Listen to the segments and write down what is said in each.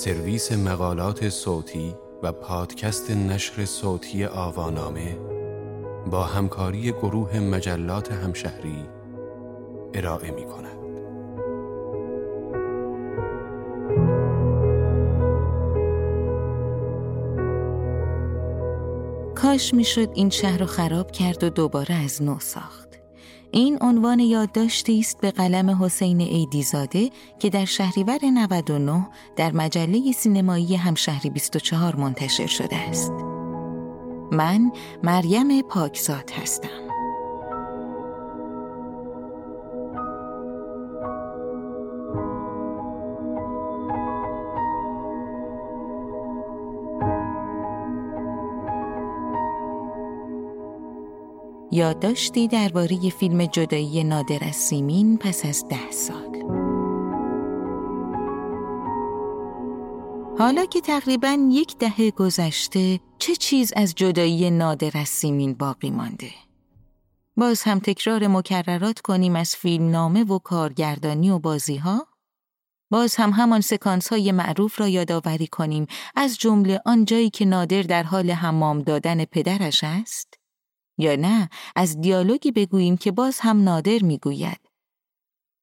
سرویس مقالات صوتی و پادکست نشر صوتی آوانامه با همکاری گروه مجلات همشهری ارائه می کند. کاش می‌شد این شهر رو خراب کرد و دوباره از نو ساخت. این عنوان یادداشتی است به قلم حسین ایدیزاده که در شهریور 99 در مجله سینمایی همشهری 24 منتشر شده است. من مریم پاکزاد هستم. یادداشتی درباره فیلم جدایی نادر از سیمین پس از ده سال حالا که تقریبا یک دهه گذشته چه چیز از جدایی نادر از سیمین باقی مانده؟ باز هم تکرار مکررات کنیم از فیلم نامه و کارگردانی و بازی ها؟ باز هم همان سکانس های معروف را یادآوری کنیم از جمله آنجایی که نادر در حال حمام دادن پدرش است؟ یا نه از دیالوگی بگوییم که باز هم نادر می‌گوید.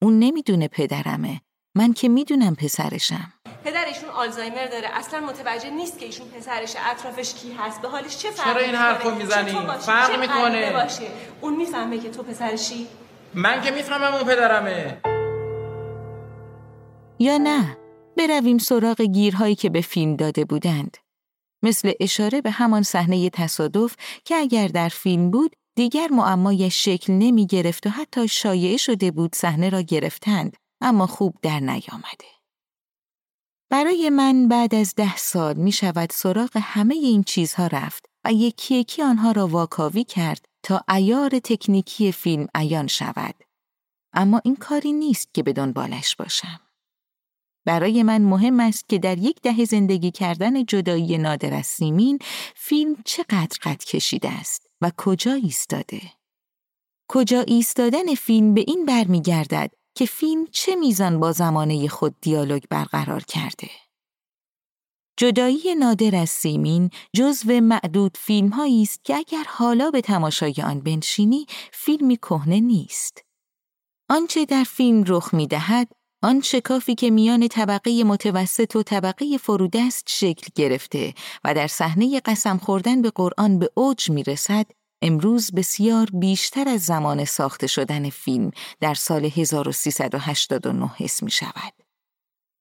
اون نمی‌دونه پدرمه. من که می‌دونم پسرشم. پدرشون آلزایمر داره. اصلا متوجه نیست که ایشون پسرش اطرافش کی هست. به حالش چه فرقی چرا این حرفو می‌زنی؟ فرق می‌کنه؟ باشه؟ اون می‌فهمه که تو پسرشی من که می‌فهمم اون پدرمه. یا نه؟ برویم سراغ گیرهایی که به فیلم داده بودند. مثل اشاره به همان صحنه تصادف که اگر در فیلم بود دیگر معمای شکل نمی گرفت و حتی شایعه شده بود صحنه را گرفتند اما خوب در نیامده. برای من بعد از ده سال می شود سراغ همه این چیزها رفت و یکی یکی آنها را واکاوی کرد تا ایار تکنیکی فیلم عیان شود. اما این کاری نیست که به دنبالش باشم. برای من مهم است که در یک دهه زندگی کردن جدایی نادر از سیمین فیلم چقدر قد کشیده است و کجا ایستاده. کجا ایستادن فیلم به این برمیگردد که فیلم چه میزان با زمانه خود دیالوگ برقرار کرده. جدایی نادر از سیمین جزو معدود فیلم است که اگر حالا به تماشای آن بنشینی فیلمی کهنه نیست. آنچه در فیلم رخ می دهد آن شکافی که میان طبقه متوسط و طبقه فرودست شکل گرفته و در صحنه قسم خوردن به قرآن به اوج می‌رسد امروز بسیار بیشتر از زمان ساخته شدن فیلم در سال 1389 حس می شود.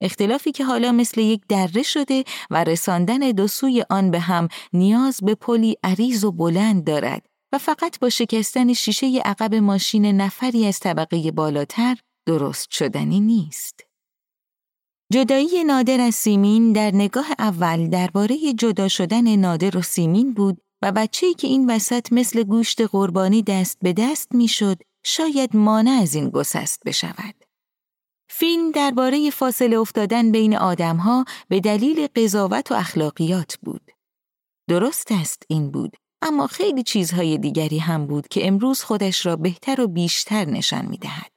اختلافی که حالا مثل یک دره شده و رساندن دو سوی آن به هم نیاز به پلی عریض و بلند دارد و فقط با شکستن شیشه عقب ماشین نفری از طبقه بالاتر درست شدنی نیست. جدایی نادر از سیمین در نگاه اول درباره جدا شدن نادر و سیمین بود و بچه‌ای که این وسط مثل گوشت قربانی دست به دست می‌شد شاید مانع از این گسست بشود. فیلم درباره فاصله افتادن بین آدمها به دلیل قضاوت و اخلاقیات بود. درست است این بود، اما خیلی چیزهای دیگری هم بود که امروز خودش را بهتر و بیشتر نشان می دهد.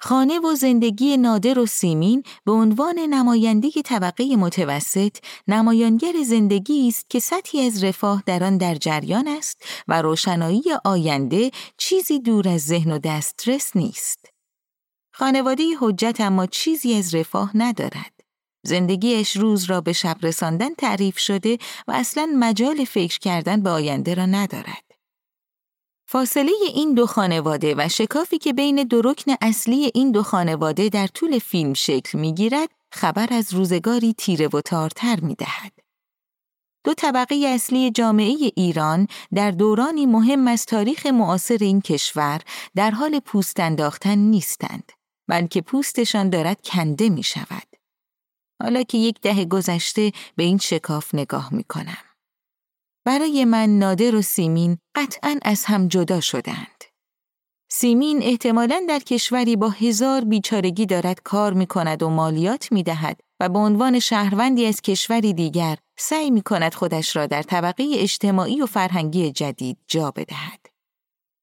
خانه و زندگی نادر و سیمین به عنوان نماینده طبقه متوسط نمایانگر زندگی است که سطحی از رفاه در آن در جریان است و روشنایی آینده چیزی دور از ذهن و دسترس نیست. خانواده حجت اما چیزی از رفاه ندارد. زندگیش روز را به شب رساندن تعریف شده و اصلا مجال فکر کردن به آینده را ندارد. فاصله این دو خانواده و شکافی که بین دو رکن اصلی این دو خانواده در طول فیلم شکل می‌گیرد خبر از روزگاری تیره و تارتر می دهد. دو طبقه اصلی جامعه ایران در دورانی مهم از تاریخ معاصر این کشور در حال پوست انداختن نیستند بلکه پوستشان دارد کنده می شود. حالا که یک دهه گذشته به این شکاف نگاه می کنم. برای من نادر و سیمین قطعا از هم جدا شدند. سیمین احتمالا در کشوری با هزار بیچارگی دارد کار می کند و مالیات می دهد و به عنوان شهروندی از کشوری دیگر سعی می کند خودش را در طبقه اجتماعی و فرهنگی جدید جا بدهد.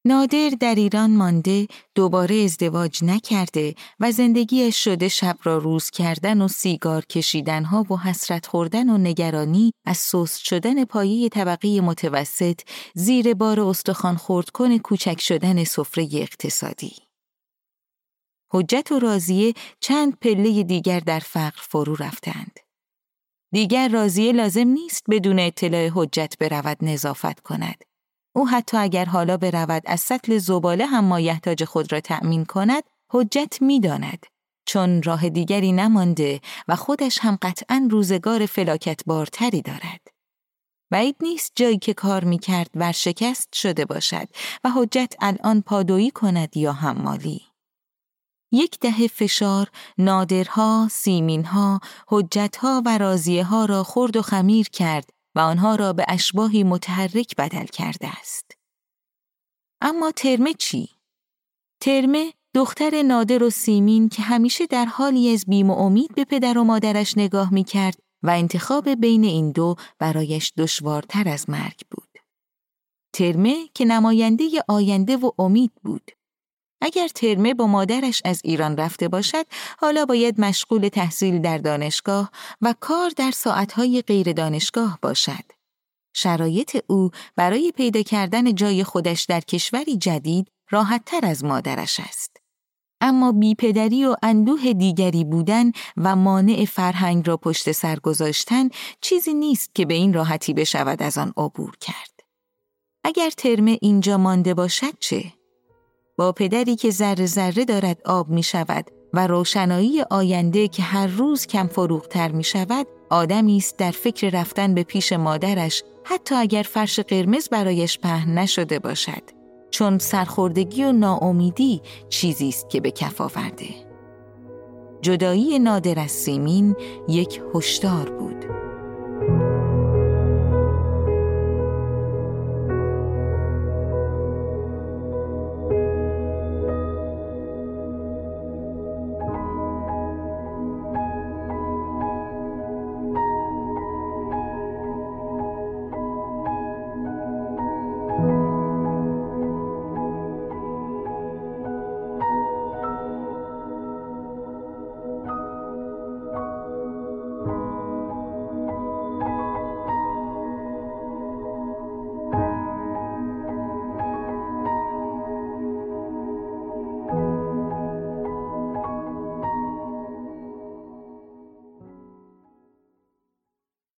نادر در ایران مانده دوباره ازدواج نکرده و زندگیش شده شب را روز کردن و سیگار کشیدن ها و حسرت خوردن و نگرانی از سوست شدن پایه طبقه متوسط زیر بار استخوان خورد کن کوچک شدن سفره اقتصادی. حجت و راضیه چند پله دیگر در فقر فرو رفتند. دیگر راضیه لازم نیست بدون اطلاع حجت برود نظافت کند. او حتی اگر حالا برود از سطل زباله هم مایحتاج خود را تأمین کند، حجت می‌داند. چون راه دیگری نمانده و خودش هم قطعا روزگار فلاکت بارتری دارد. بعید نیست جایی که کار می‌کرد ورشکست شده باشد و حجت الان پادویی کند یا حمالی. یک دهه فشار نادرها، سیمینها، حجتها و رازیه ها را خرد و خمیر کرد و آنها را به اشباهی متحرک بدل کرده است. اما ترمه چی؟ ترمه دختر نادر و سیمین که همیشه در حالی از بیم و امید به پدر و مادرش نگاه می کرد و انتخاب بین این دو برایش دشوارتر از مرگ بود. ترمه که نماینده آینده و امید بود. اگر ترمه با مادرش از ایران رفته باشد، حالا باید مشغول تحصیل در دانشگاه و کار در ساعتهای غیر دانشگاه باشد. شرایط او برای پیدا کردن جای خودش در کشوری جدید راحتتر از مادرش است. اما بیپدری و اندوه دیگری بودن و مانع فرهنگ را پشت سر گذاشتن چیزی نیست که به این راحتی بشود از آن عبور کرد. اگر ترمه اینجا مانده باشد چه؟ با پدری که ذره ذره دارد آب می شود و روشنایی آینده که هر روز کم فروغتر می شود آدمی است در فکر رفتن به پیش مادرش حتی اگر فرش قرمز برایش پهن نشده باشد. چون سرخوردگی و ناامیدی چیزی است که به کف آورده. جدایی نادر از سیمین یک هشدار بود.